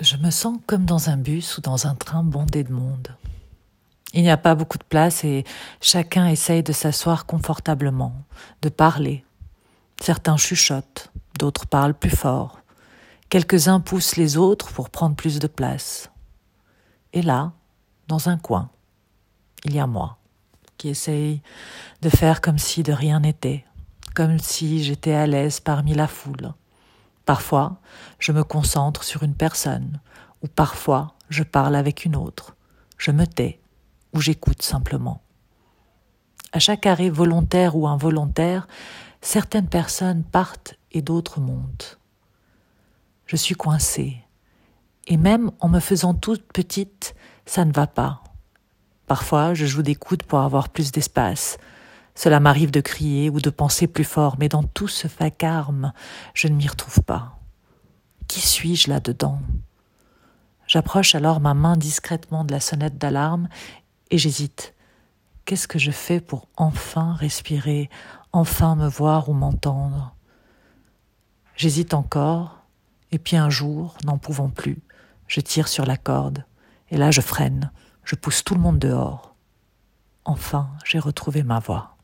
Je me sens comme dans un bus ou dans un train bondé de monde. Il n'y a pas beaucoup de place et chacun essaye de s'asseoir confortablement, de parler. Certains chuchotent, d'autres parlent plus fort. Quelques-uns poussent les autres pour prendre plus de place. Et là, dans un coin, il y a moi, qui essaye de faire comme si de rien n'était, comme si j'étais à l'aise parmi la foule. Parfois, je me concentre sur une personne, ou parfois, je parle avec une autre. Je me tais, ou j'écoute simplement. À chaque arrêt volontaire ou involontaire, certaines personnes partent et d'autres montent. Je suis coincée. Et même en me faisant toute petite, ça ne va pas. Parfois, je joue des coudes pour avoir plus d'espace. Cela m'arrive de crier ou de penser plus fort, mais dans tout ce vacarme, je ne m'y retrouve pas. Qui suis-je là-dedans? J'approche alors ma main discrètement de la sonnette d'alarme et j'hésite. Qu'est-ce que je fais pour enfin respirer, enfin me voir ou m'entendre? J'hésite encore, et puis un jour, n'en pouvant plus, je tire sur la corde, et là je freine, je pousse tout le monde dehors. Enfin, j'ai retrouvé ma voix.